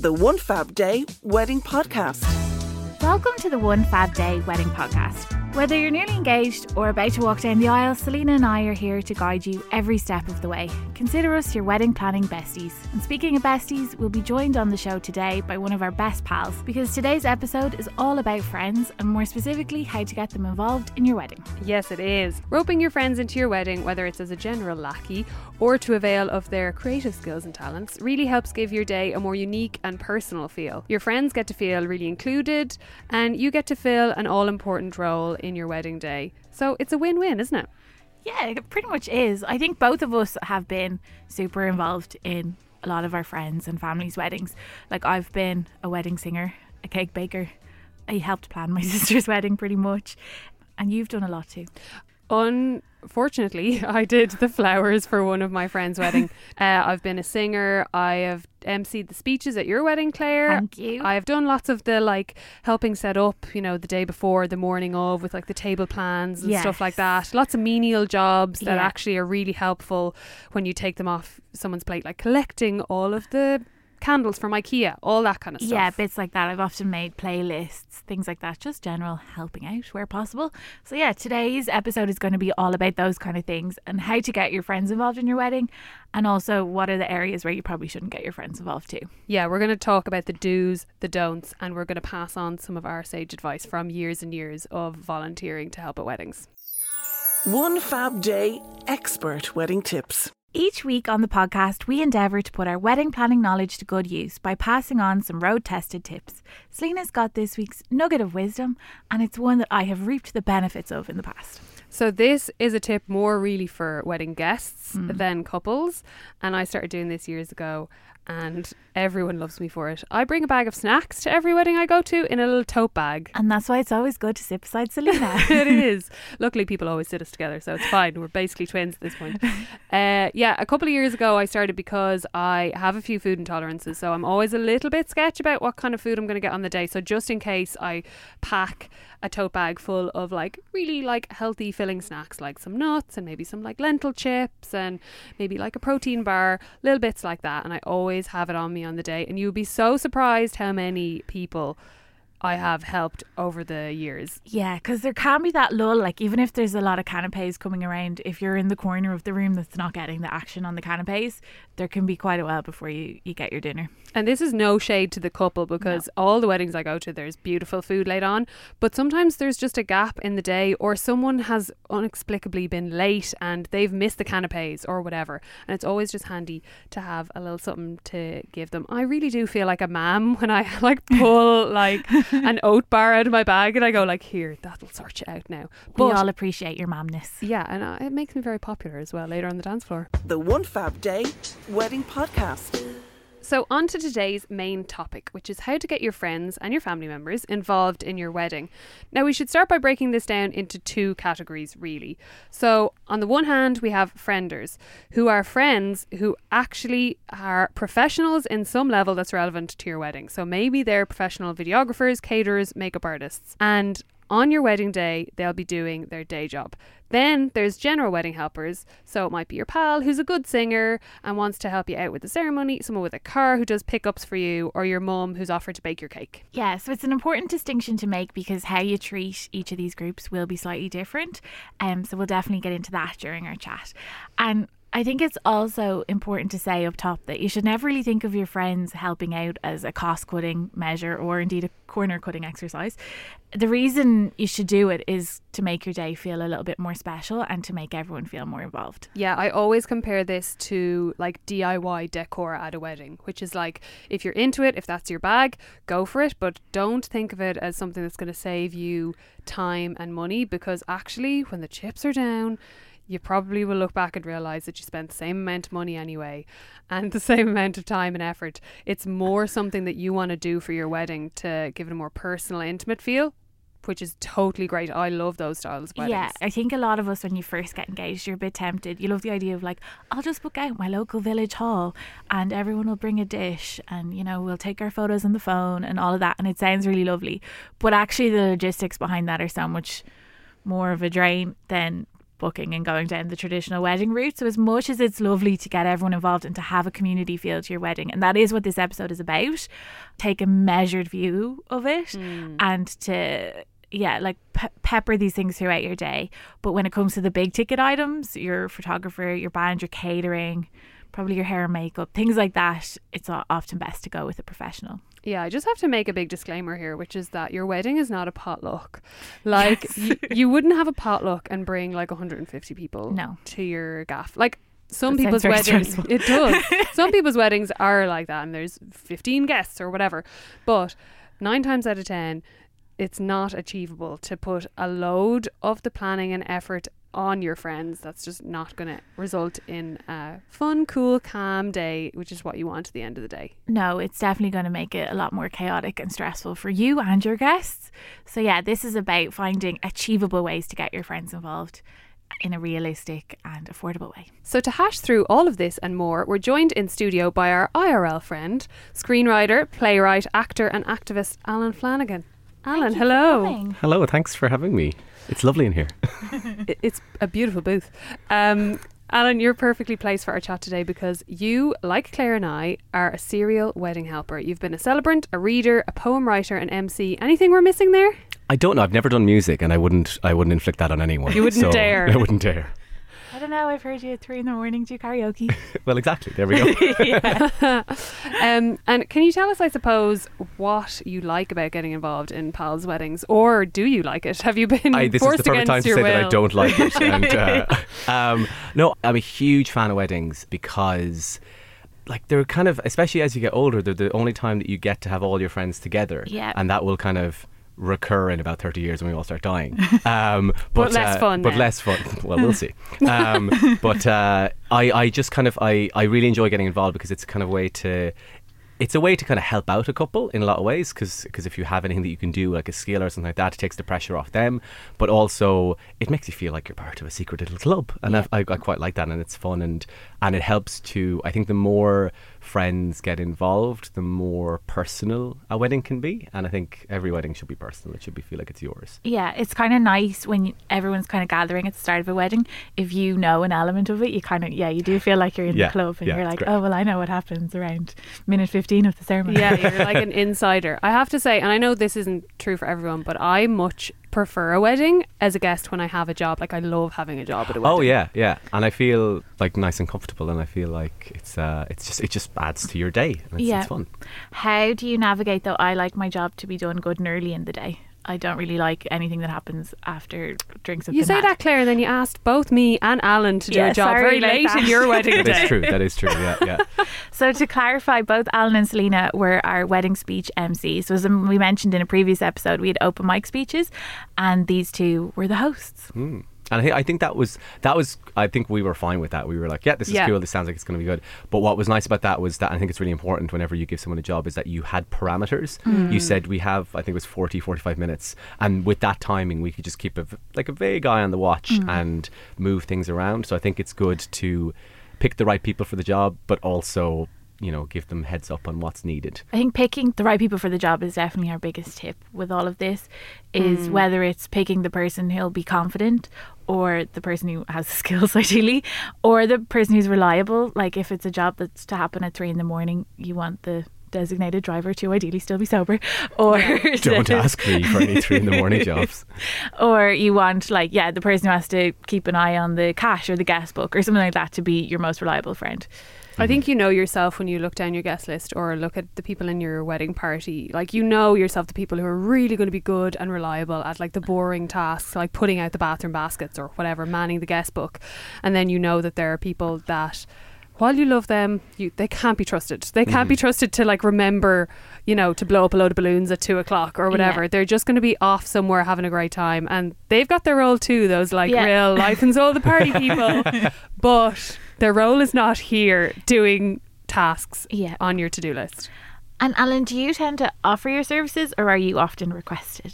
The One Fab Day Wedding Podcast. Welcome to the One Fab Day Wedding Podcast. Whether you're newly engaged or about to walk down the aisle, Celina and I are here to guide you every step of the way. Consider us your wedding planning besties. And speaking of besties, we'll be joined on the show today by one of our best pals because today's episode is all about friends and more specifically how to get them involved in your wedding. Yes, it is. Roping your friends into your wedding, whether it's as a general lackey or to avail of their creative skills and talents, really helps give your day a more unique and personal feel. Your friends get to feel really included and you get to fill an all important role in your wedding day. So it's a win win, isn't it? Yeah, it pretty much is. I think both of us have been super involved in a lot of our friends and families' weddings. Like, I've been a wedding singer, a cake baker. I helped plan my sister's wedding pretty much. And you've done a lot too. Unfortunately, I did the flowers for one of my friend's wedding. Uh, I've been a singer. I have emceed the speeches at your wedding, Claire. Thank you. I've done lots of the like helping set up, you know, the day before, the morning of, with like the table plans and stuff like that. Lots of menial jobs that Yeah. actually are really helpful when you take them off someone's plate, like collecting all of the candles from IKEA, all that kind of stuff. Yeah, bits like that. I've often made playlists, things like that, just general helping out where possible. So, yeah, today's episode is going to be all about those kind of things and how to get your friends involved in your wedding, and also what are the areas where you probably shouldn't get your friends involved too. Yeah, we're going to talk about the do's, the don'ts, and we're going to pass on some of our sage advice from years and years of volunteering to help at weddings. One Fab Day Expert Wedding Tips. Each week on the podcast, we endeavour to put our wedding planning knowledge to good use by passing on some road tested tips. Celina's got this week's nugget of wisdom, and it's one that I have reaped the benefits of in the past. So this is a tip more really for wedding guests Mm. than couples, and I started doing this years ago, and everyone loves me for it. I bring a bag of snacks to every wedding I go to in a little tote bag. And that's why it's always good to sit beside Celina. it is. Luckily, people always sit us together, so it's fine. We're basically twins at this point. Uh, yeah, a couple of years ago, I started because I have a few food intolerances, so I'm always a little bit sketch about what kind of food I'm going to get on the day. So just in case, I pack a tote bag full of like really like healthy filling snacks, like some nuts and maybe some like lentil chips and maybe like a protein bar, little bits like that. And I always have it on me on the day, and you'll be so surprised how many people. I have helped over the years. Yeah, because there can be that lull. Like even if there's a lot of canapes coming around, if you're in the corner of the room that's not getting the action on the canapes, there can be quite a while before you, you get your dinner. And this is no shade to the couple because all the weddings I go to, there's beautiful food laid on. But sometimes there's just a gap in the day, or someone has inexplicably been late and they've missed the canapes or whatever. And it's always just handy to have a little something to give them. I really do feel like a mam when I like pull like an oat bar out of my bag and I go like, here, that'll sort you out now. we But all appreciate your mamness. yeah, and uh, it makes me very popular as well later on the dance floor. The One Fab Day Wedding Podcast. So, on to today's main topic, which is how to get your friends and your family members involved in your wedding. Now, we should start by breaking this down into two categories, really. So, on the one hand, we have friendors, who are friends who actually are professionals in some level that's relevant to your wedding. So, maybe they're professional videographers, caterers, makeup artists. And on your wedding day, they'll be doing their day job. Then there's general wedding helpers. So it might be your pal who's a good singer and wants to help you out with the ceremony, someone with a car who does pickups for you, or your mum who's offered to bake your cake. Yeah, so it's an important distinction to make because how you treat each of these groups will be slightly different. Um, so we'll definitely get into that during our chat. And I think it's also important to say up top that you should never really think of your friends helping out as a cost cutting measure or indeed a corner cutting exercise. The reason you should do it is to make your day feel a little bit more special and to make everyone feel more involved. Yeah, I always compare this to like DIY decor at a wedding, which is like if you're into it, if that's your bag, go for it, but don't think of it as something that's going to save you time and money because actually, when the chips are down, you probably will look back and realize that you spent the same amount of money anyway and the same amount of time and effort. It's more something that you want to do for your wedding to give it a more personal, intimate feel. Which is totally great. I love those styles weddings. Yeah, I think a lot of us, when you first get engaged, you're a bit tempted. You love the idea of like, I'll just book out my local village hall and everyone will bring a dish and, you know, we'll take our photos on the phone and all of that. And it sounds really lovely. But actually, the logistics behind that are so much more of a drain than booking and going down the traditional wedding route. So, as much as it's lovely to get everyone involved and to have a community feel to your wedding, and that is what this episode is about, take a measured view of it Mm. and to yeah, like pe- pepper these things throughout your day. But when it comes to the big ticket items, your photographer, your band, your catering, probably your hair and makeup, things like that, it's often best to go with a professional. Yeah, I just have to make a big disclaimer here, which is that your wedding is not a potluck. Like, y- you wouldn't have a potluck and bring like 150 people No. to your gaff. Like, some That people's weddings, stressful. it does. some people's weddings are like that, and there's 15 guests or whatever. But nine times out of 10, it's not achievable to put a load of the planning and effort on your friends. That's just not going to result in a fun, cool, calm day, which is what you want at the end of the day. No, it's definitely going to make it a lot more chaotic and stressful for you and your guests. So, yeah, this is about finding achievable ways to get your friends involved in a realistic and affordable way. So, to hash through all of this and more, we're joined in studio by our IRL friend, screenwriter, playwright, actor, and activist Alan Flanagan. Alan, hello. Hello, thanks for having me. It's lovely in here. It's a beautiful booth. Um, Alan, you're perfectly placed for our chat today because you, like Claire and I, are a serial wedding helper. You've been a celebrant, a reader, a poem writer, an MC. Anything we're missing there? I don't know. I've never done music, and I wouldn't. I wouldn't inflict that on anyone. You wouldn't so dare. I wouldn't dare. I don't know, I've heard you at three in the morning do karaoke. Well, exactly. There we go. Um, and can you tell us, I suppose, what you like about getting involved in pals' weddings, or do you like it? Have you been I, this is forced the perfect time to say will? that I don't like it. And, uh, um, no, I'm a huge fan of weddings because. Like they're kind of, especially as you get older, they're the only time that you get to have all your friends together, Yeah. and that will kind of recur in about thirty years when we all start dying. Um, But less uh, fun But then. less fun. Well, we'll see. Um, but uh, I, I just kind of, I, I really enjoy getting involved because it's a kind of a way to, it's a way to kind of help out a couple in a lot of ways because if you have anything that you can do like a skill or something like that it takes the pressure off them but also it makes you feel like you're part of a secret little club and I, I, I quite like that and it's fun and and it helps to I think the more friends get involved the more personal a wedding can be and I think every wedding should be personal it should be feel like it's yours Yeah, it's kind of nice when everyone's kind of gathering at the start of a wedding. If you know an element of it, you kind of, yeah, you do feel like you're in Yeah, the club and yeah, you're like, great. oh, well, I know what happens around minute 15 of the ceremony. Yeah, you're like an insider. I have to say, and I know this isn't true for everyone, but I much prefer a wedding as a guest when I have a job. Like I love having a job at a wedding. Oh yeah, yeah, and I feel like nice and comfortable, and I feel like it's uh, it's just it just adds to your day. And it's, Yeah. it's fun. How do you navigate though? I like my job to be done good and early in the day. I don't really like anything that happens after drinks have You been say had. that, Claire, and then you asked both me and Alan to do Yeah, a job sorry very late that. in your wedding That day. is true. That is true. Yeah, yeah. So to clarify, both Alan and Celina were our wedding speech MCs. So as we mentioned in a previous episode, we had open mic speeches, and these two were the hosts. Mm. And I, I think that was that was I think we were fine with that. We were like, yeah, this is Yeah. cool. This sounds like it's going to be good. But what was nice about that was that I think it's really important whenever you give someone a job is that you had parameters. Mm. You said we have I think it was 40 45 minutes and with that timing we could just keep a v- like a vague eye on the watch mm. and move things around. So I think it's good to pick the right people for the job but also, you know, give them heads up on what's needed. I think picking the right people for the job is definitely our biggest tip with all of this. Is mm. whether it's picking the person who'll be confident, or the person who has the skills, ideally, or the person who's reliable. Like if it's a job that's to happen at three in the morning, you want the designated driver to ideally still be sober, or Don't ask me for any three in the morning jobs. or you want like yeah the person who has to keep an eye on the cash or the guest book or something like that to be your most reliable friend. I think mm. you know yourself when you look down your guest list or look at the people in your wedding party. Like you know yourself the people who are really going to be good and reliable at like the boring tasks, like putting out the bathroom baskets or whatever, manning the guest book. And then you know that there are people that while you love them, you they can't be trusted. They can't Mm-hmm. be trusted to like remember, you know, to blow up a load of balloons at two o'clock or whatever. Yeah. They're just going to be off somewhere having a great time, and they've got their role too. Those like Yeah. real life and soul of the party people, but their role is not here doing tasks Yeah. on your to do list. And Alan, do you tend to offer your services or are you often requested?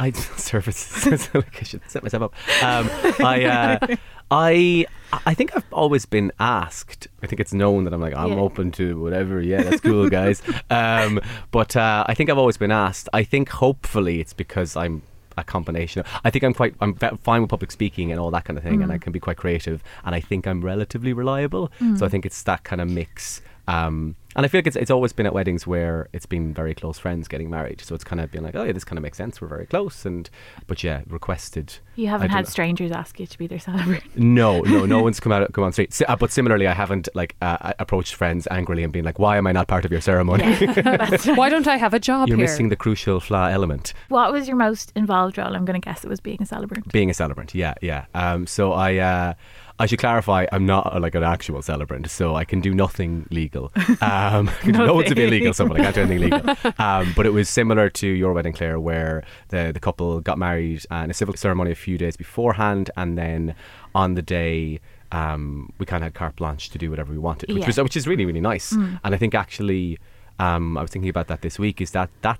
I services. I should set myself up. Um, I, uh, I, I think I've always been asked. I think it's known that I'm like I'm Yeah. open to whatever. Yeah, that's cool, guys. Um, but uh, I think I've always been asked. I think hopefully it's because I'm a combination. I think I'm quite. I'm fine with public speaking and all that kind of thing, and I can be quite creative. And I think I'm relatively reliable. So I think it's that kind of mix. Um, and I feel like it's, it's always been at weddings where it's been very close friends getting married. So it's kind of been like, oh yeah, this kind of makes sense. We're very close. And but yeah, requested. You haven't had know. strangers ask you to be their celebrant. No, no, no one's come out come on street. Uh, but similarly, I haven't like uh, approached friends angrily and been like, why am I not part of your ceremony? Why don't I have a job You're here? missing the crucial flaw element. What was your most involved role? I'm going to guess it was being a celebrant. Being a celebrant, yeah, yeah. Um, so I, uh, I should clarify, I'm not uh, like an actual celebrant, so I can do nothing legal. Um, I can do loads of Nothing. illegal stuff, but I can't do anything legal. Um, but it was similar to your wedding, Claire, where the the couple got married and a civil ceremony a few days beforehand, and then on the day. Um, we kind of had carte blanche to do whatever we wanted, which Yeah. was which is really really nice. And I think actually, um, I was thinking about that this week. Is that that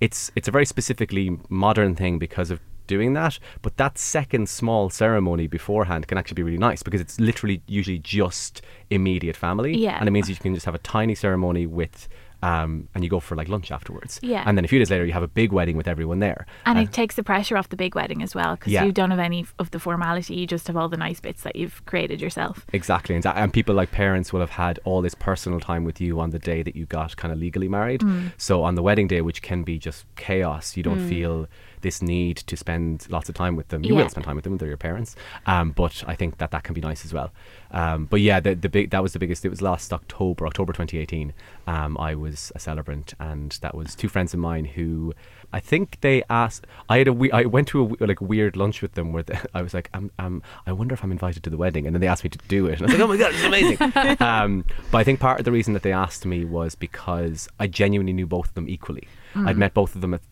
it's it's a very specifically modern thing because of doing that but that second small ceremony beforehand can actually be really nice because it's literally usually just immediate family Yeah. and it means you can just have a tiny ceremony with um, and you go for like lunch afterwards Yeah. and then a few days later you have a big wedding with everyone there And Uh, it takes the pressure off the big wedding as well because Yeah. you don't have any of the formality. You just have all the nice bits that you've created yourself. Exactly, and, and people like parents will have had all this personal time with you on the day that you got kind of legally married. Mm. So on the wedding day, which can be just chaos, you don't feel this need to spend lots of time with them. You Yeah. will spend time with them; they're your parents. Um, but I think that that can be nice as well. Um, but yeah, the the big that was the biggest. It was last October, October 2018. Um, I was a celebrant, and that was two friends of mine who. I think they asked. I had a. We, I went to a like weird lunch with them where I was like, um, um, I wonder if I'm invited to the wedding, and then they asked me to do it, and I was like, oh my god, it's amazing. um, but I think part of the reason that they asked me was because I genuinely knew both of them equally. I'd met both of them at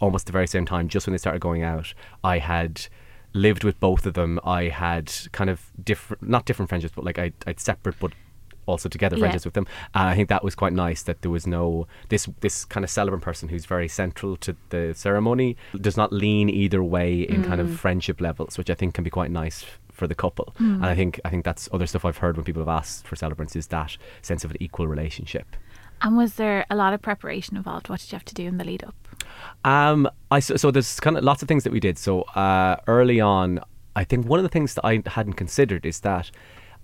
almost the very same time, just when they started going out. I had lived with both of them. I had kind of different, not different friendships, but like I, I'd separate, but also together Yeah. friendships with them. And I think that was quite nice that there was no this this kind of celebrant person who's very central to the ceremony does not lean either way in kind of mm. friendship levels, which I think can be quite nice for the couple. Hmm. And I think I think that's other stuff I've heard when people have asked for celebrants is that sense of an equal relationship. And was there a lot of preparation involved? What did you have to do in the lead up? Um, I so, so there's kind of lots of things that we did. So uh, early on, I think one of the things that I hadn't considered is that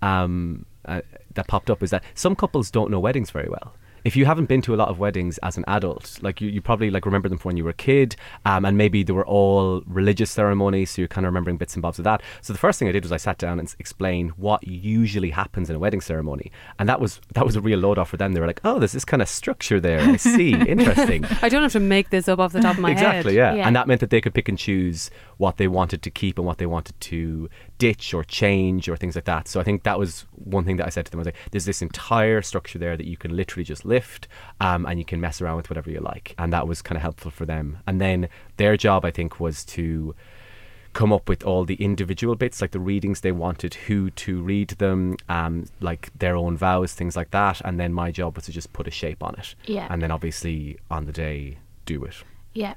um, uh, that popped up is that some couples don't know weddings very well. If you haven't been to a lot of weddings as an adult, like you, you probably like remember them from when you were a kid, um, and maybe they were all religious ceremonies, so you're kind of remembering bits and bobs of that. So the first thing I did was I sat down and explained what usually happens in a wedding ceremony, and that was that was a real load off for them. They were like, "Oh, there's this kind of structure there. I see, interesting." I don't have to make this up off the top of my exactly, head. yeah. Yeah. And that meant that they could pick and choose what they wanted to keep and what they wanted to ditch or change or things like that. So I think that was one thing that I said to them. I was like, there's this entire structure there that you can literally just lift um, and you can mess around with whatever you like. And that was kind of helpful for them. And then their job, I think, was to come up with all the individual bits, like the readings they wanted, who to read them, um, like their own vows, things like that. And then my job was to just put a shape on it. Yeah. And then obviously on the day, do it. Yeah.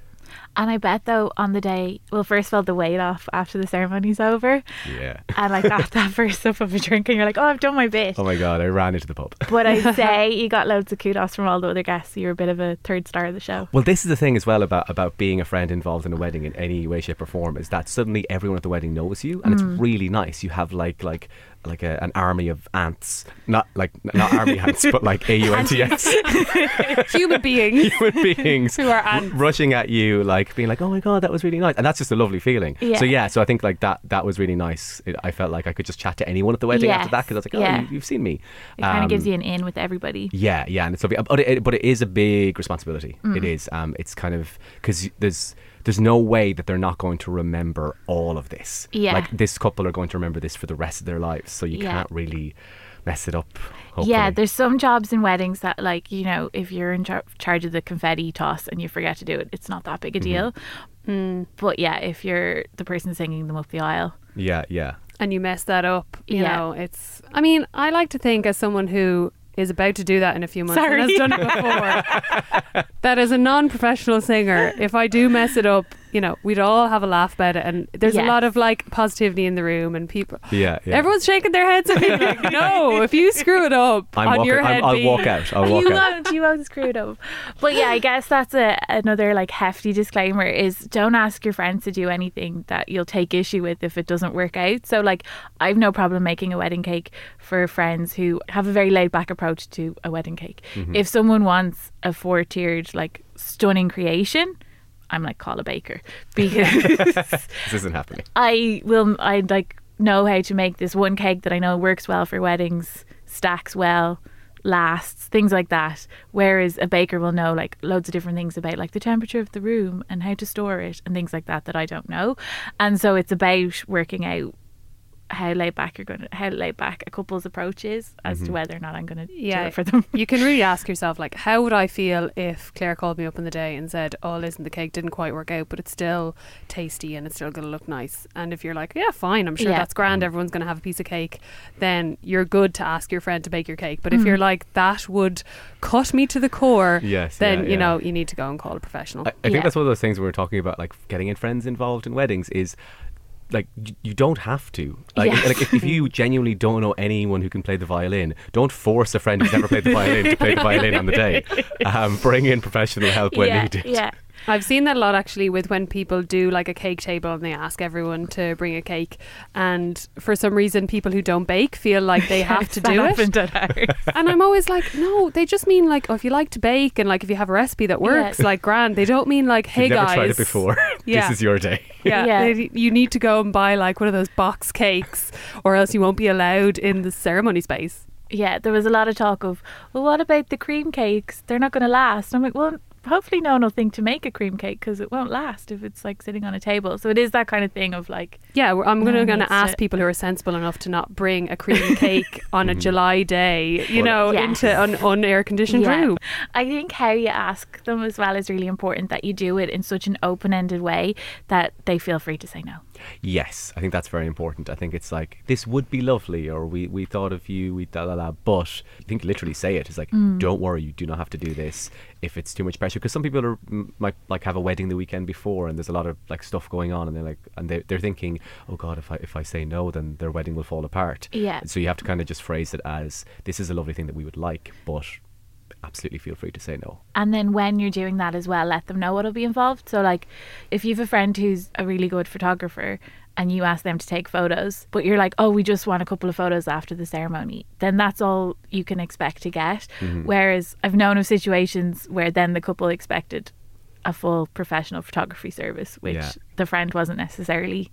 And I bet though on the day, well, first of all, the weight off after the ceremony's over, Yeah. and like that, that first sip of a drink, and you're like, oh, I've done my bit. Oh my god, I ran into the pub. But I say you got loads of kudos from all the other guests. You're a bit of a third star of the show. Well, this is the thing as well about about being a friend involved in a wedding in any way, shape, or form is that suddenly everyone at the wedding knows you, and it's mm. really nice. You have like like like a, an army of ants, not like not army ants, but like A U N T S Human beings human beings who are r- ants. rushing at you, like being like, "Oh my god, that was really nice," and that's just a lovely feeling. Yeah. So yeah, so I think like that that was really nice. It, I felt like I could just chat to anyone at the wedding after that because I was like, "Oh, yeah. you, you've seen me." It kind of gives Um, you an in with everybody. Yeah, yeah, and it's lovely, but it, but it is a big responsibility. Mm. It is. Um, it's kind of because there's there's no way that they're not going to remember all of this. Yeah. like this couple are going to remember this for the rest of their lives. So you Yeah. can't really mess it up. Yeah, there's some jobs in weddings that, like, you know, if you're in char- charge of the confetti toss and you forget to do it, it's not that big a Mm-hmm. deal. But yeah, if you're the person singing them up the aisle, yeah, yeah. and you mess that up, you Yeah. know, it's. I mean, I like to think as someone who is about to do that in a few months. And has Sorry. done it before, that as a non-professional singer, if I do mess it up, you know, we'd all have a laugh about it, and there's a lot of like positivity in the room, and people. Yeah, yeah. Everyone's shaking their heads at me like, no, if you screw it up I'm on walking, your I'm, head, I'll being- walk out. I'll walk you out. won't, you won't screw it up. But yeah, I guess that's a another like hefty disclaimer is don't ask your friends to do anything that you'll take issue with if it doesn't work out. So like I've no problem making a wedding cake for friends who have a very laid back approach to a wedding cake. Mm-hmm. If someone wants a four tiered like stunning creation, I'm like call a baker because This isn't happening. I will I like know how to make this one cake that I know works well for weddings, stacks well, lasts, things like that. Whereas a baker will know like loads of different things about like the temperature of the room and how to store it and things like that that I don't know. And so it's about working out how laid back you're going to how laid back a couple's approach is as to mm-hmm. whether or not I'm going to Yeah. do it for them. you can really ask yourself, like, how would I feel if Claire called me up in the day and said, "Oh, listen, the cake didn't quite work out, but it's still tasty and it's still going to look nice." And if you're like, "Yeah, fine, I'm sure Yeah. that's grand. Everyone's going to have a piece of cake," then you're good to ask your friend to bake your cake. But if mm-hmm. you're like, "That would cut me to the core," Yes, then yeah, you yeah. know you need to go and call a professional. I, I think Yeah. that's one of those things we were talking about, like getting in friends involved in weddings is like you don't have to. Like, Yeah. like if, if you genuinely don't know anyone who can play the violin, don't force a friend who's never played the violin to play the violin on the day. Um, bring in professional help when yeah, needed. yeah. I've seen that a lot actually with when people do like a cake table and they ask everyone to bring a cake, and for some reason, people who don't bake feel like they have to do it. happened at ours. And I'm always like, no, they just mean like, oh, if you like to bake and like if you have a recipe that works, Yeah. like grand. They don't mean like, hey you've never guys, tried it before. Yeah. this is your day. yeah, Yeah. they- you need to go and buy like one of those box cakes, or else you won't be allowed in the ceremony space. yeah, there was a lot of talk of, well, what about the cream cakes? They're not going to last. I'm like, well, hopefully no one will think to make a cream cake because it won't last if it's like sitting on a table. So it is that kind of thing of like, Yeah, I'm No gonna oh, gonna ask to- people who are sensible enough to not bring a cream cake on a mm. July day, you know, Yes. into an unair conditioned Yeah. room. I think how you ask them as well is really important that you do it in such an open ended way that they feel free to say no. Yes, I think that's very important. I think it's like this would be lovely, or we, we thought of you, we da la la. But I think literally say it. It's like mm. don't worry, you do not have to do this if it's too much pressure. Because some people are might like have a wedding the weekend before, and there's a lot of like stuff going on, and they're like, and they they're thinking, oh God, if I if I say no, then their wedding will fall apart. Yeah. So you have to kind of just phrase it as this is a lovely thing that we would like, but absolutely feel free to say no. And then when you're doing that as well, let them know what'll be involved. So, like, if you have a friend who's a really good photographer and you ask them to take photos, but you're like, oh, we just want a couple of photos after the ceremony, then that's all you can expect to get. Mm-hmm. Whereas I've known of situations where then the couple expected a full professional photography service, which Yeah. the friend wasn't necessarily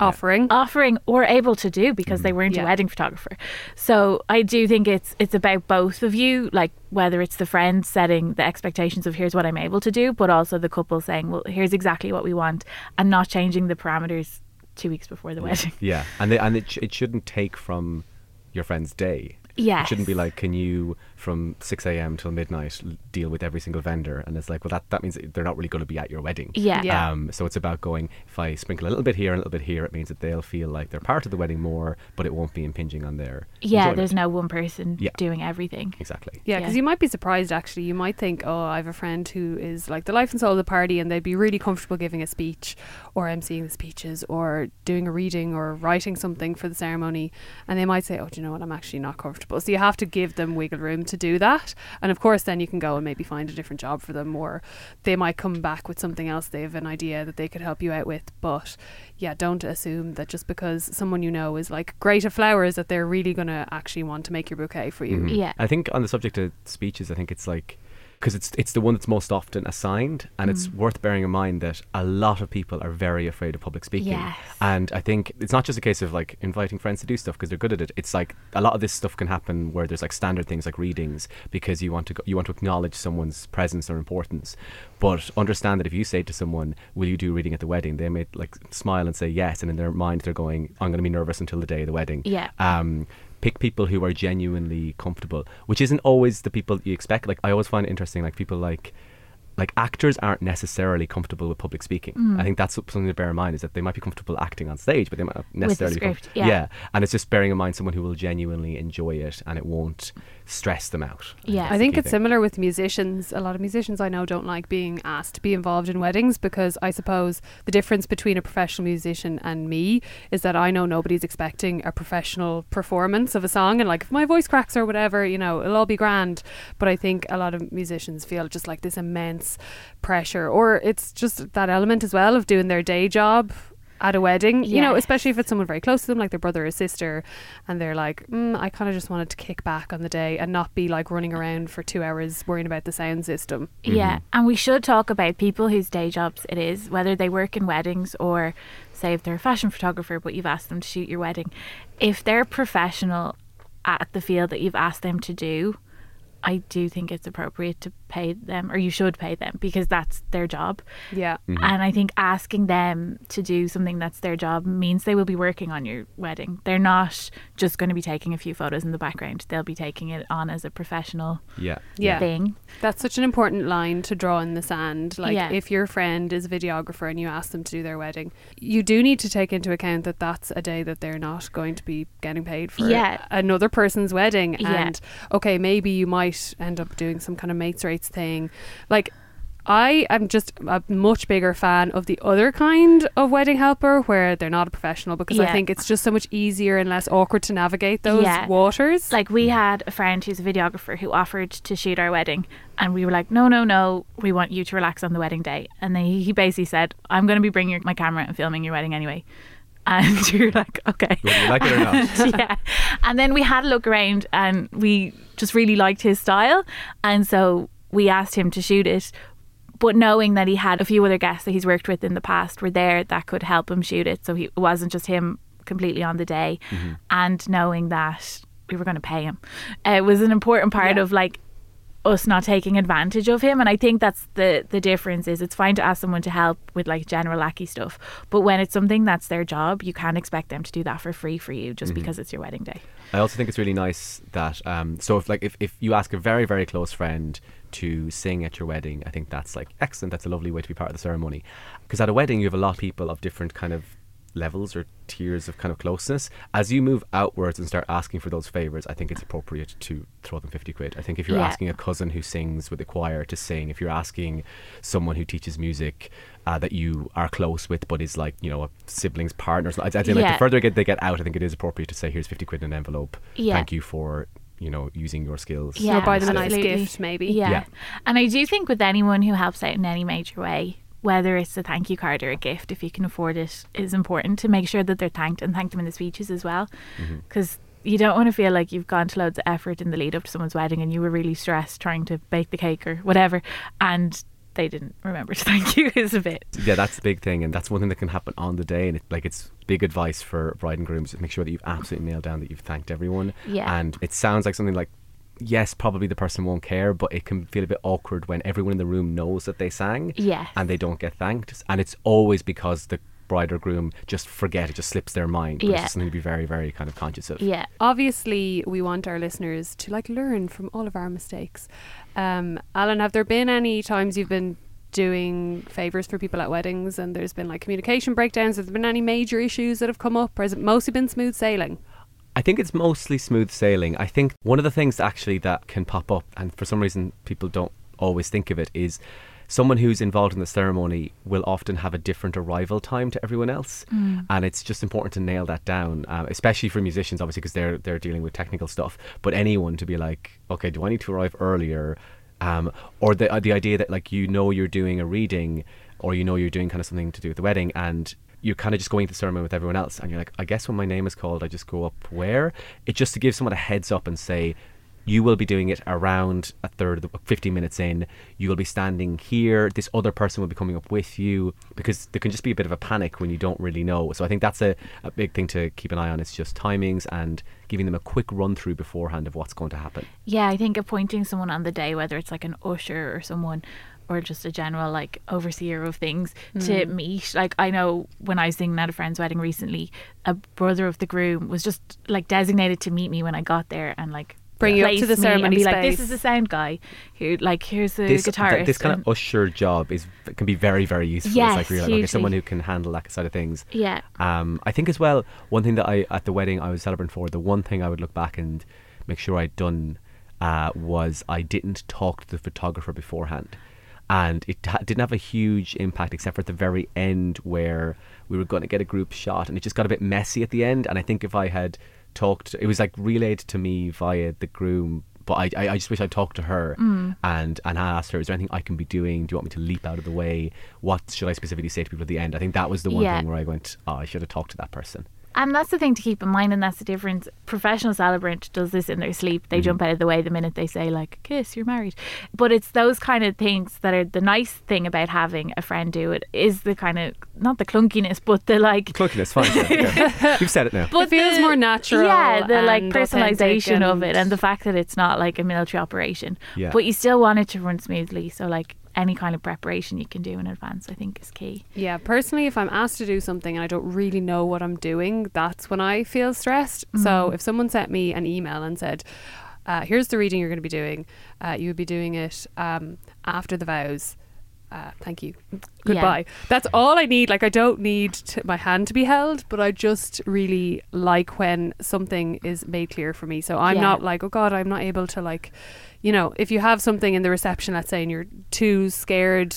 Offering. offering or able to do because they mm. weren't Yeah. a wedding photographer. So I do think it's it's about both of you, like whether it's the friend setting the expectations of here's what I'm able to do, but also the couple saying, well, here's exactly what we want, and not changing the parameters two weeks before the wedding. Yeah, and they, and it, sh- it shouldn't take from your friend's day. yeah It shouldn't be like, can you from 6 a.m. till midnight deal with every single vendor? And it's like, well, that, that means they're not really going to be at your wedding. Yeah. Yeah. Um, so it's about going, if I sprinkle a little bit here and a little bit here, it means that they'll feel like they're part of the wedding more, but it won't be impinging on their. Yeah, enjoyment. there's no one person Yeah. doing everything. Exactly. Yeah, because Yeah. you might be surprised actually. You might think, oh, I have a friend who is like the life and soul of the party, and they'd be really comfortable giving a speech or emceeing the speeches or doing a reading or writing something for the ceremony. And they might say, oh, do you know what? I'm actually not comfortable. So you have to give them wiggle room to do that. And of course, then you can go and maybe find a different job for them, or they might come back with something else. They have an idea that they could help you out with. But yeah, don't assume that just because someone you know is like great at flowers, that they're really going to actually want to make your bouquet for you. Mhm. Yeah. I think on the subject of speeches, I think it's like because it's it's the one that's most often assigned, and it's worth bearing in mind that a lot of people are very afraid of public speaking. Yes. And I think it's not just a case of like inviting friends to do stuff because they're good at it. It's like a lot of this stuff can happen where there's like standard things like readings because you want to go, you want to acknowledge someone's presence or importance. But understand that if you say to someone, "Will you do reading at the wedding?" they may like smile and say yes, and in their mind they're going, "I'm going to be nervous until the day of the wedding." Yeah. Um, pick people who are genuinely comfortable, which isn't always the people you expect. Like I always find it interesting, like people like like actors aren't necessarily comfortable with public speaking. Mm. I think that's something to bear in mind is that they might be comfortable acting on stage, but they might not necessarily com- script, yeah. and it's just bearing in mind someone who will genuinely enjoy it and it won't stress them out. Yeah. I think it's thing. similar with musicians. A lot of musicians I know don't like being asked to be involved in weddings because I suppose the difference between a professional musician and me is that I know nobody's expecting a professional performance of a song and like if my voice cracks or whatever, you know, it'll all be grand. But I think a lot of musicians feel just like this immense pressure or it's just that element as well of doing their day job at a wedding, you know, Yes. especially if it's someone very close to them, like their brother or sister, and they're like, mm, I kind of just wanted to kick back on the day and not be like running around for two hours worrying about the sound system. Yeah, and we should talk about people whose day jobs it is, whether they work in weddings or say if they're a fashion photographer but you've asked them to shoot your wedding. If they're professional at the field that you've asked them to do, I do think it's appropriate to pay them or you should pay them because that's their job. Yeah. Mm-hmm. And I think asking them to do something that's their job means they will be working on your wedding. They're not just going to be taking a few photos in the background. They'll be taking it on as a professional Yeah. Yeah. thing. That's such an important line to draw in the sand. Like, Yeah. if your friend is a videographer and you ask them to do their wedding, you do need to take into account that that's a day that they're not going to be getting paid for Yeah. another person's wedding. Yeah. And okay, maybe you might end up doing some kind of mates rates thing. Like, I am just a much bigger fan of the other kind of wedding helper where they're not a professional because I think it's just so much easier and less awkward to navigate those Yeah. waters. Like we had a friend who's a videographer who offered to shoot our wedding, and we were like, "No, no, no, we want you to relax on the wedding day." And then he he basically said, "I'm going to be bringing your, my camera and filming your wedding anyway." And you're like, "Okay." Whether you like it or not. yeah. And then we had a look around, and we just really liked his style, and so we asked him to shoot it. But knowing that he had a few other guests that he's worked with in the past were there that could help him shoot it, so he, it wasn't just him completely on the day, and knowing that we were going to pay him, uh, it was an important part Yeah. of like us not taking advantage of him and I think that's the the difference is it's fine to ask someone to help with like general lackey stuff but when it's something that's their job you can't expect them to do that for free for you just because it's your wedding day I also think it's really nice that um, so if like if, if you ask a very very close friend to sing at your wedding, I think that's like excellent. That's a lovely way to be part of the ceremony. Because at a wedding, you have a lot of people of different kind of levels or tiers of kind of closeness. As you move outwards and start asking for those favors, I think it's appropriate to throw them fifty quid. I think if you're Yeah. asking a cousin who sings with the choir to sing, if you're asking someone who teaches music. Uh, that you are close with, but is like you know a sibling's partner. I, I think like the further get they get out, I think it is appropriate to say, "Here's fifty quid in an envelope. Yeah. Thank you for you know using your skills. Yeah, or buy them a nice gift, maybe. Yeah. Yeah. And I do think with anyone who helps out in any major way, whether it's a thank you card or a gift, if you can afford it, is important to make sure that they're thanked and thank them in the speeches as well. Mm-hmm. Because you don't want to feel like you've gone to loads of effort in the lead up to someone's wedding and you were really stressed trying to bake the cake or whatever, and they didn't remember to thank you is a bit. Yeah, that's the big thing, and that's one thing that can happen on the day. And it, like, it's big advice for bride and grooms to make sure that you've absolutely nailed down that you've thanked everyone. Yeah. And it sounds like something like, yes, probably the person won't care, but it can feel a bit awkward when everyone in the room knows that they sang, Yes. and they don't get thanked, and it's always because the bride or groom just forget it, just slips their mind. Yeah. It's something to be very, very kind of conscious of. Yeah. Obviously, we want our listeners to like learn from all of our mistakes. Um, Alan, have there been any times you've been doing favors for people at weddings and there's been like communication breakdowns? Have there been any major issues that have come up, or has it mostly been smooth sailing? I think it's mostly smooth sailing. I think one of the things actually that can pop up, and for some reason people don't always think of it, is someone who's involved in the ceremony will often have a different arrival time to everyone else, and it's just important to nail that down, um, especially for musicians, obviously, because they're they're dealing with technical stuff. But anyone to be like, okay, do I need to arrive earlier? Um, or the uh, the idea that like you know you're doing a reading, or you know you're doing kind of something to do with the wedding, and you're kind of just going to the ceremony with everyone else, and you're like, I guess when my name is called, I just go up where? It just to give someone a heads up and say, you will be doing it around a third of the 15 minutes in. You will be standing here. This other person will be coming up with you because there can just be a bit of a panic when you don't really know. So I think that's a, a big thing to keep an eye on. It's just timings and giving them a quick run through beforehand of what's going to happen. Yeah, I think appointing someone on the day, whether it's like an usher or someone, or just a general like overseer of things to meet. Like I know when I was singing at a friend's wedding recently, a brother of the groom was just like designated to meet me when I got there and like Bring you up to the me and ceremony be like, this is the sound guy. Who like here's the this, guitarist. th- this kind and- of usher job is can be very very useful. Yes, it's like really like, okay, someone who can handle that side of things. yeah. Um, I think as well, one thing that I at the wedding I was celebrating for, the one thing I would look back and make sure I'd done uh, was I didn't talk to the photographer beforehand, and it ha- didn't have a huge impact except for at the very end where we were going to get a group shot, and it just got a bit messy at the end. And I think if I had talked, it was like relayed to me via the groom. But I, I, I just wish I'd talked to her Mm. and and I asked her, is there anything I can be doing? Do you want me to leap out of the way? What should I specifically say to people at the end? I think that was the one Yeah. thing where I went, oh, I should have talked to that person. And that's the thing to keep in mind, and that's the difference. Professional celebrant does this in their sleep. They mm-hmm. jump out of the way the minute they say, like, kiss, you're married. But it's those kind of things that are the nice thing about having a friend do it is the kind of, not the clunkiness, but the like, Clunkiness, fine. yeah, yeah. You've said it now. But it feels the- more natural Yeah, the like personalization authentic of it, and- and the fact that it's not like a military operation. Yeah. But you still want it to run smoothly. So, like, any kind of preparation you can do in advance, I think, is key. Yeah, personally, if I'm asked to do something and I don't really know what I'm doing, that's when I feel stressed. So if someone sent me an email and said, uh, "Here's the reading you're going to be doing," uh, you would be doing it um, after the vows. Uh, thank you. Goodbye. That's all I need. Like I don't need to, my hand to be held, but I just really like when something is made clear for me. So I'm Yeah. not like, oh God, I'm not able to like, you know, if you have something in the reception, let's say, and you're too scared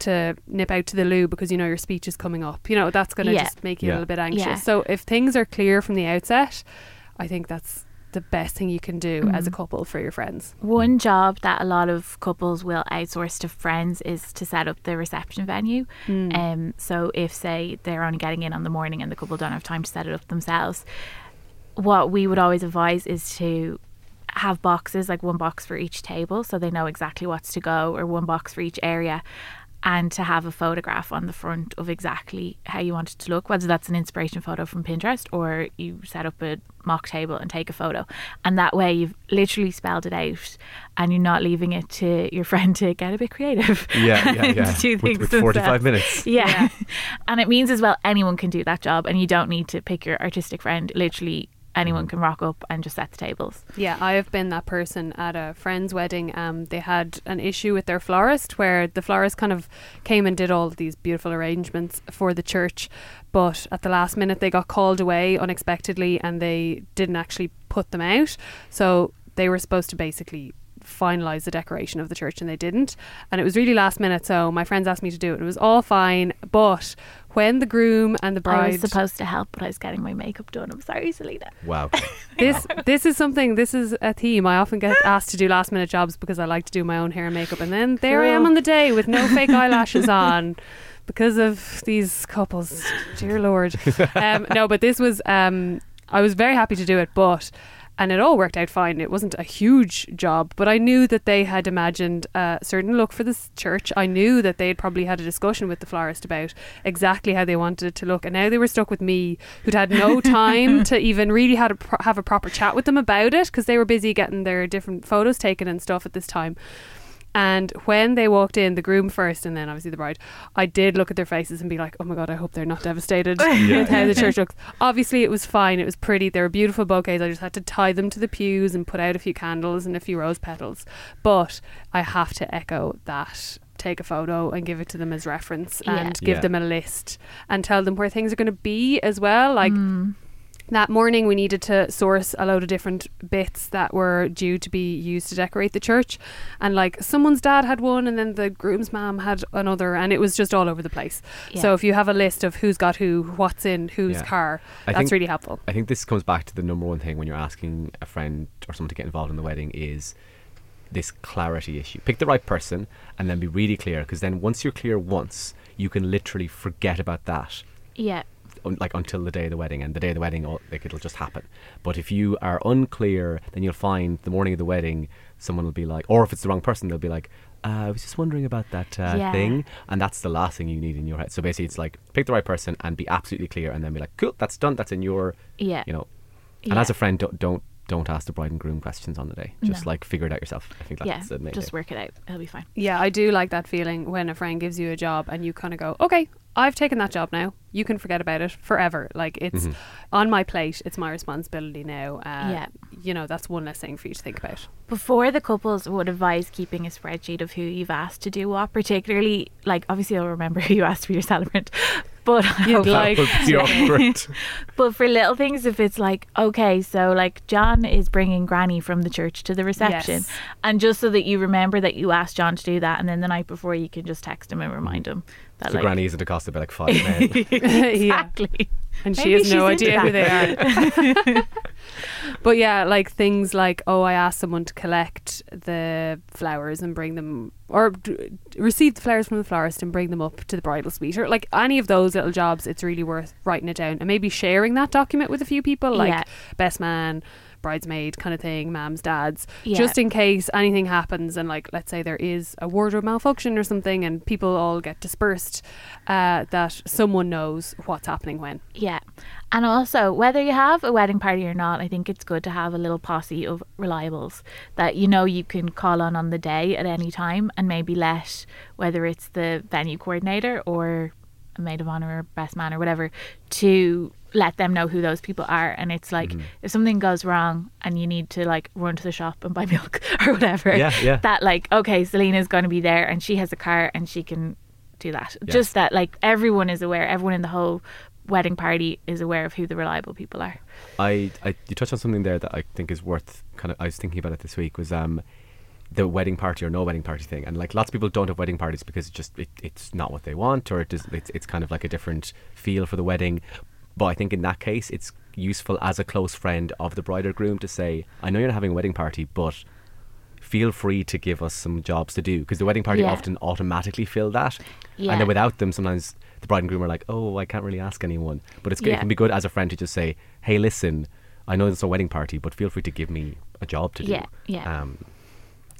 to nip out to the loo because you know your speech is coming up, you know, that's going to Yeah. just make you Yeah. a little bit anxious. Yeah. So if things are clear from the outset, I think that's the best thing you can do as a couple for your friends. One job that a lot of couples will outsource to friends is to set up the reception venue. Um, so if say they're only getting in on the morning and the couple don't have time to set it up themselves, what we would always advise is to have boxes, like one box for each table, so they know exactly what's to go, or one box for each area. And to have a photograph on the front of exactly how you want it to look, whether that's an inspiration photo from Pinterest or you set up a mock table and take a photo. And that way you've literally spelled it out and you're not leaving it to your friend to get a bit creative. Yeah, yeah, yeah. do With- with 45 themselves. minutes. Yeah. and it means as well anyone can do that job and you don't need to pick your artistic friend. Literally anyone can rock up and just set the tables. Yeah, I have been that person at a friend's wedding. Um, they had an issue with their florist where the florist kind of came and did all these beautiful arrangements for the church, but at the last minute they got called away unexpectedly and they didn't actually put them out. So they were supposed to basically finalize the decoration of the church and they didn't and it was really last minute so my friends asked me to do it it was all fine but when the groom and the bride. I bride was supposed to help, but I was getting my makeup done. I'm sorry, Celina. Wow. this this is something this is a theme i often get asked to do last minute jobs because i like to do my own hair and makeup and then there i am on the day with no fake eyelashes on because of these couples dear lord um, no but this was um, i was very happy to do it but and it all worked out fine. It wasn't a huge job, but I knew that they had imagined a certain look for this church. I knew that they had probably had a discussion with the florist about exactly how they wanted it to look, and now they were stuck with me, who'd had no time to even really had a pro- have a proper chat with them about it because they were busy getting their different photos taken and stuff at this time. And when they walked in, the groom first, and then obviously the bride, I did look at their faces and be like, "Oh my god, I hope they're not devastated with how the church looks." Obviously, it was fine. It was pretty. They were beautiful bouquets. I just had to tie them to the pews and put out a few candles and a few rose petals. But I have to echo that. Take a photo and give it to them as reference, Yeah. and give Yeah. them a list and tell them where things are going to be as well. Like Mm. That morning we needed to source a load of different bits that were due to be used to decorate the church and like someone's dad had one and then the groom's mom had another and it was just all over the place so if you have a list of who's got who what's in whose Yeah. car I that's think- really helpful I think this comes back to the number one thing when you're asking a friend or someone to get involved in the wedding is this clarity issue. Pick the right person and then be really clear because then once you're clear once, you can literally forget about that Yeah. Like until the day of the wedding and the day of the wedding like it'll just happen but if you are unclear then you'll find the morning of the wedding someone will be like or if it's the wrong person they'll be like uh, I was just wondering about that uh, Yeah. thing and that's the last thing you need in your head so basically it's like pick the right person and be absolutely clear and then be like cool that's done that's in your Yeah. you know and Yeah. as a friend don't, don't don't ask the bride and groom questions on the day. Just No. like figure it out yourself. I think yeah, that's the main just thing. work it out. It'll be fine. Yeah, I do like that feeling when a friend gives you a job and you kind of go, okay, I've taken that job now. You can forget about it forever. Like it's on my plate. It's my responsibility now. Uh, Yeah. You know, that's one less thing for you to think about. Before the couples would advise keeping a spreadsheet of who you've asked to do what, particularly like obviously you'll remember who you asked for your celebrant, but You'd like- That would be awkward. but for little things, if it's like okay, so like John is bringing Granny from the church to the reception, Yes. and just so that you remember that you asked John to do that, and then the night before you can just text him and remind him that so like granny is at a cost of about like five men. yeah. exactly. And she Maybe has no idea who they are. but yeah, like things like, oh, I asked someone to collect the flowers and bring them, or d- receive the flowers from the florist and bring them up to the bridal suite, or like any of those little jobs, it's really worth writing it down and maybe sharing that document with a few people, like Yeah. best man, bridesmaid kind of thing, mums, dads, Yeah. just in case anything happens and like let's say there is a wardrobe malfunction or something and people all get dispersed, uh, that someone knows what's happening when. Yeah. And also, whether you have a wedding party or not, I think it's good to have a little posse of reliables that you know you can call on on the day at any time and maybe let, whether it's the venue coordinator or a maid of honor or best man or whatever, to let them know who those people are. And it's like, Mm-hmm. if something goes wrong and you need to like run to the shop and buy milk or whatever, Yeah, yeah. that like, okay, Celina's going to be there and she has a car and she can do that. Yes. Just that, like, everyone is aware, everyone in the whole wedding party is aware of who the reliable people are. I, I you touched on something there that I think is worth kind of I was thinking about it this week was um the wedding party or no wedding party thing and like lots of people don't have wedding parties because it just it, it's not what they want or it does it's, it's kind of like a different feel for the wedding but I think in that case it's useful as a close friend of the bride or groom to say I know you're not having a wedding party but feel free to give us some jobs to do because the wedding party Yeah. often automatically fill that Yeah. and then without them sometimes the bride and groom are like oh I can't really ask anyone but it's good Yeah. it can be good as a friend to just say hey listen I know it's a wedding party but feel free to give me a job to do Yeah, yeah. um,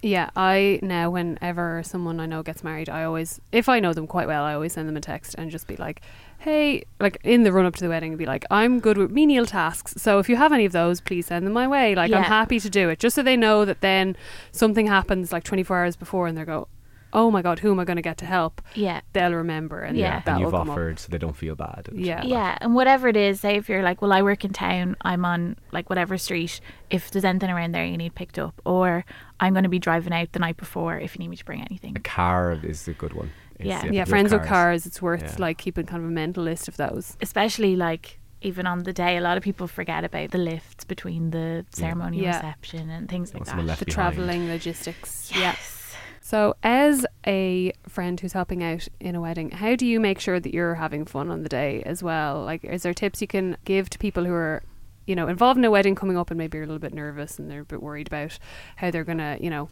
Yeah, I now whenever someone I know gets married, I always if I know them quite well, I always send them a text and just be like, "Hey," like in the run up to the wedding, be like, "I'm good with menial tasks, so if you have any of those, please send them my way. Like I'm happy to do it, just so they know that then something happens like 24 hours before, and they go, "Oh my god, who am I going to get to help?" Yeah. They'll remember, and Yeah. that and you've come offered so they don't feel bad and Yeah. Yeah, and whatever it is, say if you're like, well, I work in town, I'm on like whatever street. If there's anything around there you need picked up, or I'm going to be driving out the night before if you need me to bring anything. a car is a good one It's- Yeah. up. if Yeah, you have friends with cars, it's worth Yeah. like keeping kind of a mental list of those. Especially like even on the day, a lot of people forget about the lifts between the ceremony Yeah. reception and things like that. The behind. traveling logistics. Yeah. Yes. So, as a friend who's helping out in a wedding, how do you make sure that you're having fun on the day as well? Like, is there tips you can give to people who are, you know, involved in a wedding coming up and maybe you're a little bit nervous and they're a bit worried about how they're going to, you know,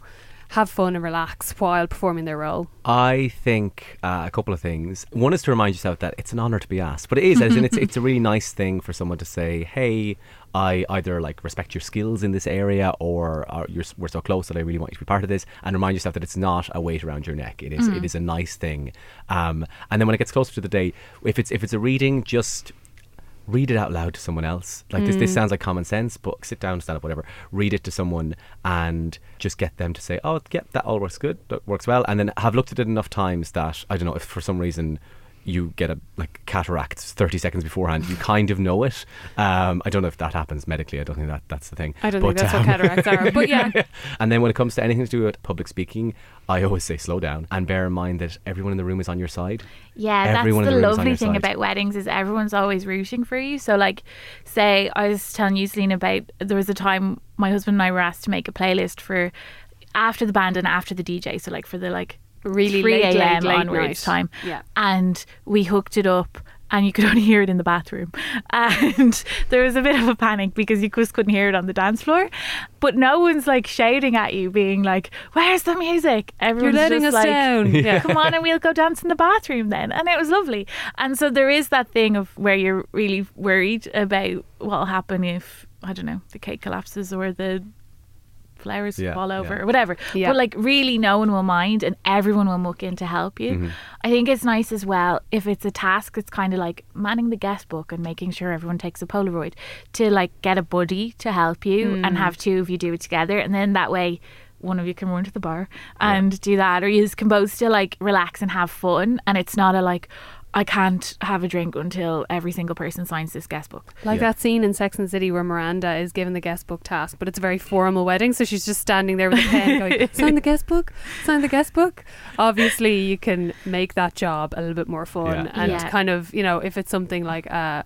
have fun and relax while performing their role? I think uh, a couple of things. One is to remind yourself that it's an honor to be asked, but it is, as in it's it's a really nice thing for someone to say, "Hey, I either like respect your skills in this area, or, or you're, we're so close that I really want you to be part of this." And remind yourself that it's not a weight around your neck. It is it is a nice thing. Um, and then when it gets closer to the day, if it's if it's a reading, just read it out loud to someone else. Like this, this mm. sounds like common sense, but sit down, stand up, whatever. Read it to someone and just get them to say, "Oh, yep, that all works good, that works well," and then have looked at it enough times that I don't know if for some reason you get a like cataract 30 seconds beforehand you kind of know it um, I don't know if that happens medically I don't think that that's the thing I don't But, think that's um, what cataracts are, but yeah. and then when it comes to anything to do with public speaking I always say slow down and bear in mind that everyone in the room is on your side Yeah, Everyone that's in the the room is on lovely your thing side. about weddings is everyone's always rooting for you. So like say I was telling you Celine about there was a time my husband and I were asked to make a playlist for after the band and after the DJ. So like for the like Really 3 late, late, a.m. late onwards night. time. Yeah. And we hooked it up and you could only hear it in the bathroom. And there was a bit of a panic because you just couldn't hear it on the dance floor. But no one's like shouting at you, being like, Where's the music? You're Everyone's letting us just like, down. Yeah. come on and we'll go dance in the bathroom then and it was lovely and so there is that thing of where you're really worried about what'll happen if i don't know the cake collapses or the flowers Yeah, fall over yeah. or whatever. Yeah. But like really no one will mind and everyone will muck in to help you. Mm-hmm. I think it's nice as well if it's a task it's kind of like manning the guest book and making sure everyone takes a Polaroid to like get a buddy to help you Mm. and have two of you do it together and then that way one of you can run to the bar and do that or you can both still like relax and have fun and it's not a like I can't have a drink until every single person signs this guest book. Like Yeah. that scene in Sex and the City where Miranda is given the guest book task, but it's a very formal wedding, so she's just standing there with a pen going, sign the guest book, sign the guest book. Obviously, you can make that job a little bit more fun Yeah. and Yeah. kind of, you know, if it's something like a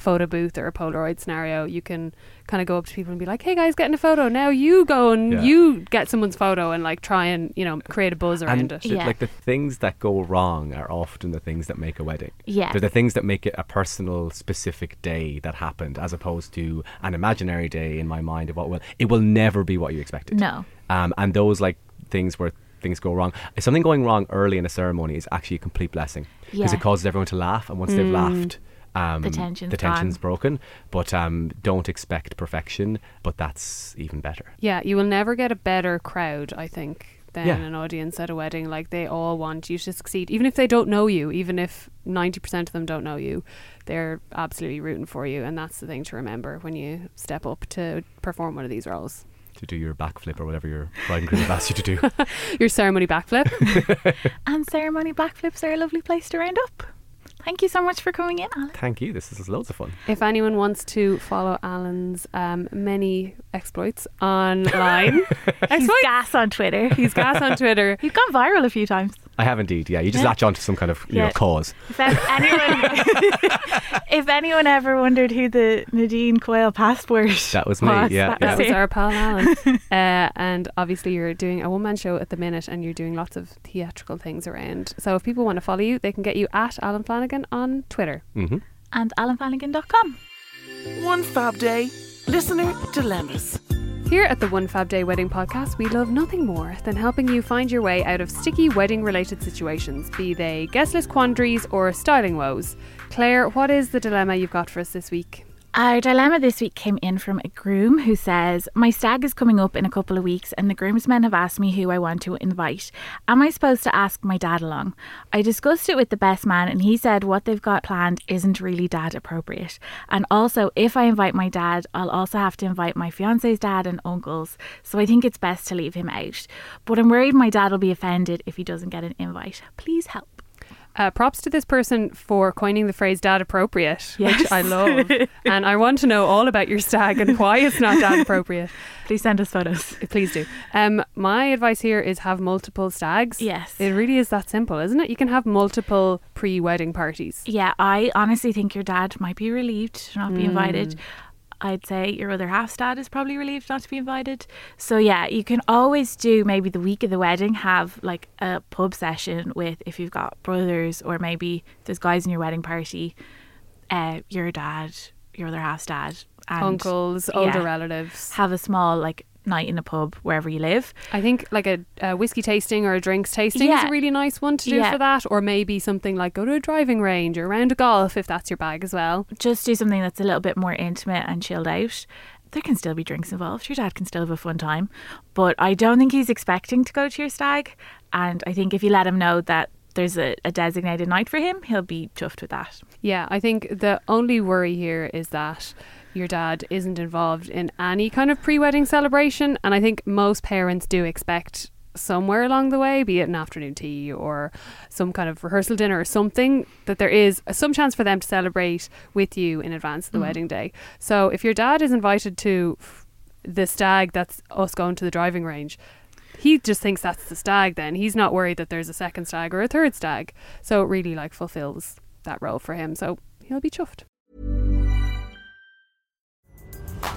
photo booth or a Polaroid scenario, you can kind of go up to people and be like, hey guys, getting a photo. Now you go and Yeah. you get someone's photo and like try and, you know, create a buzz around and it. Yeah. like the things that go wrong are often the things that make a wedding. Yeah. They're the things that make it a personal, specific day that happened, as opposed to an imaginary day in my mind of what will. It will never be what you expected. No. Um, and those like things where things go wrong. Something going wrong early in a ceremony is actually a complete blessing because Yeah. it causes everyone to laugh, and once they've laughed. Um, The tension's the tension's gone. broken, but um, don't expect perfection. But that's even better. Yeah, you will never get a better crowd, I think, than Yeah. an audience at a wedding. Like they all want you to succeed, even if they don't know you, even if ninety percent of them don't know you, they're absolutely rooting for you, and that's the thing to remember when you step up to perform one of these roles. To do your backflip or whatever your bride and groom have asked you to do. Your ceremony backflip. And ceremony backflips are a lovely place to round up. Thank you so much for coming in, Alan. Thank you. This is loads of fun. if anyone wants to follow Alan's um, many exploits online, He's exploits. gas on Twitter. He's gas on Twitter. He's gone viral a few times. I have indeed. Yeah, you just Yeah. latch on to some kind of you know cause. If anyone, if anyone ever wondered who the Nadine Coyle passport That was me, was, yeah, that yeah. Was was her. our pal Alan. uh, and obviously, you're doing a one man show at the minute and you're doing lots of theatrical things around. So, if people want to follow you, they can get you at Alan Flanagan on Twitter. hmm and alanflanagan.com. One Fab Day. Listener Dilemmas. Here at the One Fab Day Wedding Podcast, we love nothing more than helping you find your way out of sticky wedding related situations, be they guest list quandaries or styling woes. Claire, what is the dilemma you've got for us this week? Our dilemma this week came in from a groom who says, My stag is coming up in a couple of weeks, and the groomsmen have asked me who I want to invite. Am I supposed to ask my dad along? I discussed it with the best man, and he said what they've got planned isn't really dad appropriate. And also, if I invite my dad, I'll also have to invite my fiance's dad and uncles, so I think it's best to leave him out. But I'm worried my dad will be offended if he doesn't get an invite. Please help. Uh, props to this person for coining the phrase dad appropriate, which I love. and I want to know all about your stag and why it's not dad appropriate. Please send us photos. Please do. Um, my advice here is have multiple stags. Yes. It really is that simple, isn't it? You can have multiple pre wedding parties. Yeah, I honestly think your dad might be relieved to not be invited. I'd say your other half's dad is probably relieved not to be invited. So yeah, you can always do maybe the week of the wedding have like a pub session with if you've got brothers or maybe there's guys in your wedding party, uh, your dad, your other half's dad, and Uncles, older yeah, relatives. have a small like night in a pub wherever you live. I think like a, a whiskey tasting or a drinks tasting is a really nice one to do Yeah. for that. Or maybe something like go to a driving range or round a golf if that's your bag as well. just do something that's a little bit more intimate and chilled out. There can still be drinks involved. Your dad can still have a fun time. But I don't think he's expecting to go to your stag. And I think if you let him know that there's a, a designated night for him, he'll be chuffed with that. Yeah, I think the only worry here is that your dad isn't involved in any kind of pre wedding celebration. And I think most parents do expect somewhere along the way, be it an afternoon tea or some kind of rehearsal dinner or something, that there is some chance for them to celebrate with you in advance of the mm. wedding day. So if your dad is invited to the stag that's us going to the driving range, he just thinks that's the stag then. He's not worried that there's a second stag or a third stag. So it really like fulfills that role for him. So he'll be chuffed.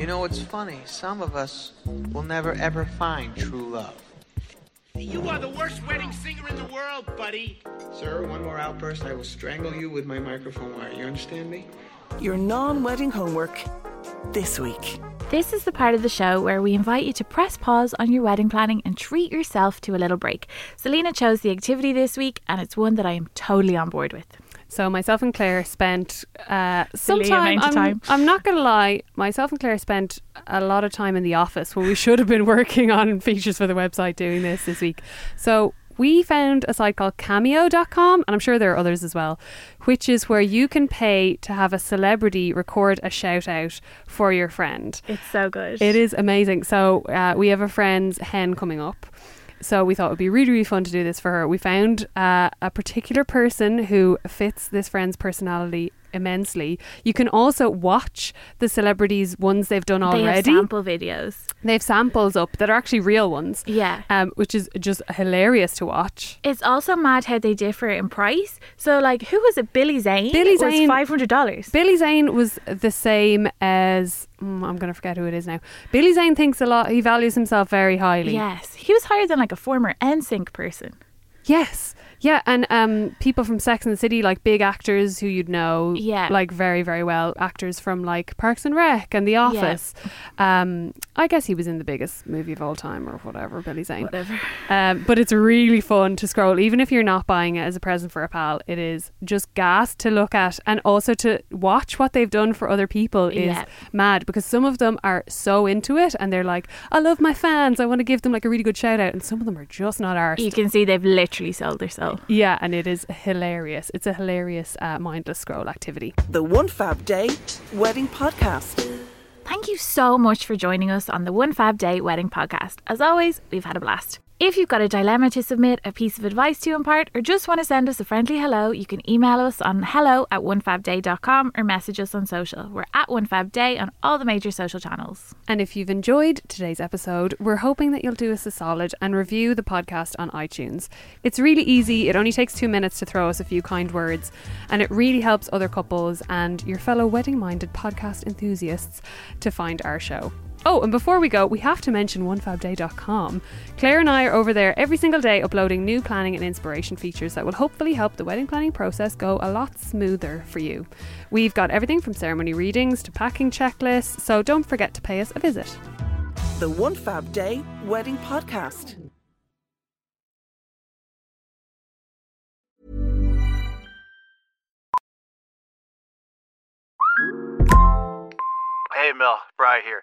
You know, it's funny. Some of us will never ever find true love. You are the worst wedding singer in the world, buddy. Sir, one more outburst, I will strangle you with my microphone wire. You understand me? Your non wedding homework this week. This is the part of the show where we invite you to press pause on your wedding planning and treat yourself to a little break. Celina chose the activity this week, and it's one that I am totally on board with. So myself and Claire spent uh, some time. I'm, time. I'm not gonna lie. Myself and Claire spent a lot of time in the office when we should have been working on features for the website doing this this week. So we found a site called Cameo.com, and I'm sure there are others as well, which is where you can pay to have a celebrity record a shout out for your friend. It's so good. It is amazing. So uh, we have a friend's hen coming up. So we thought it would be really, really fun to do this for her. We found uh, a particular person who fits this friend's personality immensely. You can also watch the celebrities' ones they've done already. They have sample videos. They have samples up that are actually real ones. Yeah. Um, which is just hilarious to watch. It's also mad how they differ in price. So, like, who was it? Billy Zane. Billy Zane was five hundred dollars. Billy Zane was the same as mm, I'm going to forget who it is now. Billy Zane thinks a lot. He values himself very highly. Yes, he was higher than like a former NSYNC person. Yes. Yeah, and um, people from Sex and the City, like big actors who you'd know, Yeah. like very, very well. Actors from like Parks and Rec and The Office. Um, I guess he was in the biggest movie of all time or whatever, Billy Zane. Whatever. Um, but it's really fun to scroll, even if you're not buying it as a present for a pal. It is just gas to look at, and also to watch what they've done for other people is Yeah. mad because some of them are so into it, and they're like, "I love my fans. I want to give them like a really good shout out," and some of them are just not arsed. You can see they've literally sold their soul. Yeah, and it is hilarious. It's a hilarious uh, mindless scroll activity. The One Fab Day Wedding Podcast. Thank you so much for joining us on the One Fab Day Wedding Podcast. As always, we've had a blast. If you've got a dilemma to submit, a piece of advice to impart, or just want to send us a friendly hello, you can email us on hello at onefabday.com or message us on social. We're at onefabday on all the major social channels. And if you've enjoyed today's episode, we're hoping that you'll do us a solid and review the podcast on iTunes. It's really easy, it only takes two minutes to throw us a few kind words, and it really helps other couples and your fellow wedding minded podcast enthusiasts to find our show. Oh, and before we go, we have to mention onefabday.com. Claire and I are over there every single day uploading new planning and inspiration features that will hopefully help the wedding planning process go a lot smoother for you. We've got everything from ceremony readings to packing checklists, so don't forget to pay us a visit. The One Fab Day Wedding Podcast. Hey, Mel, Bry here.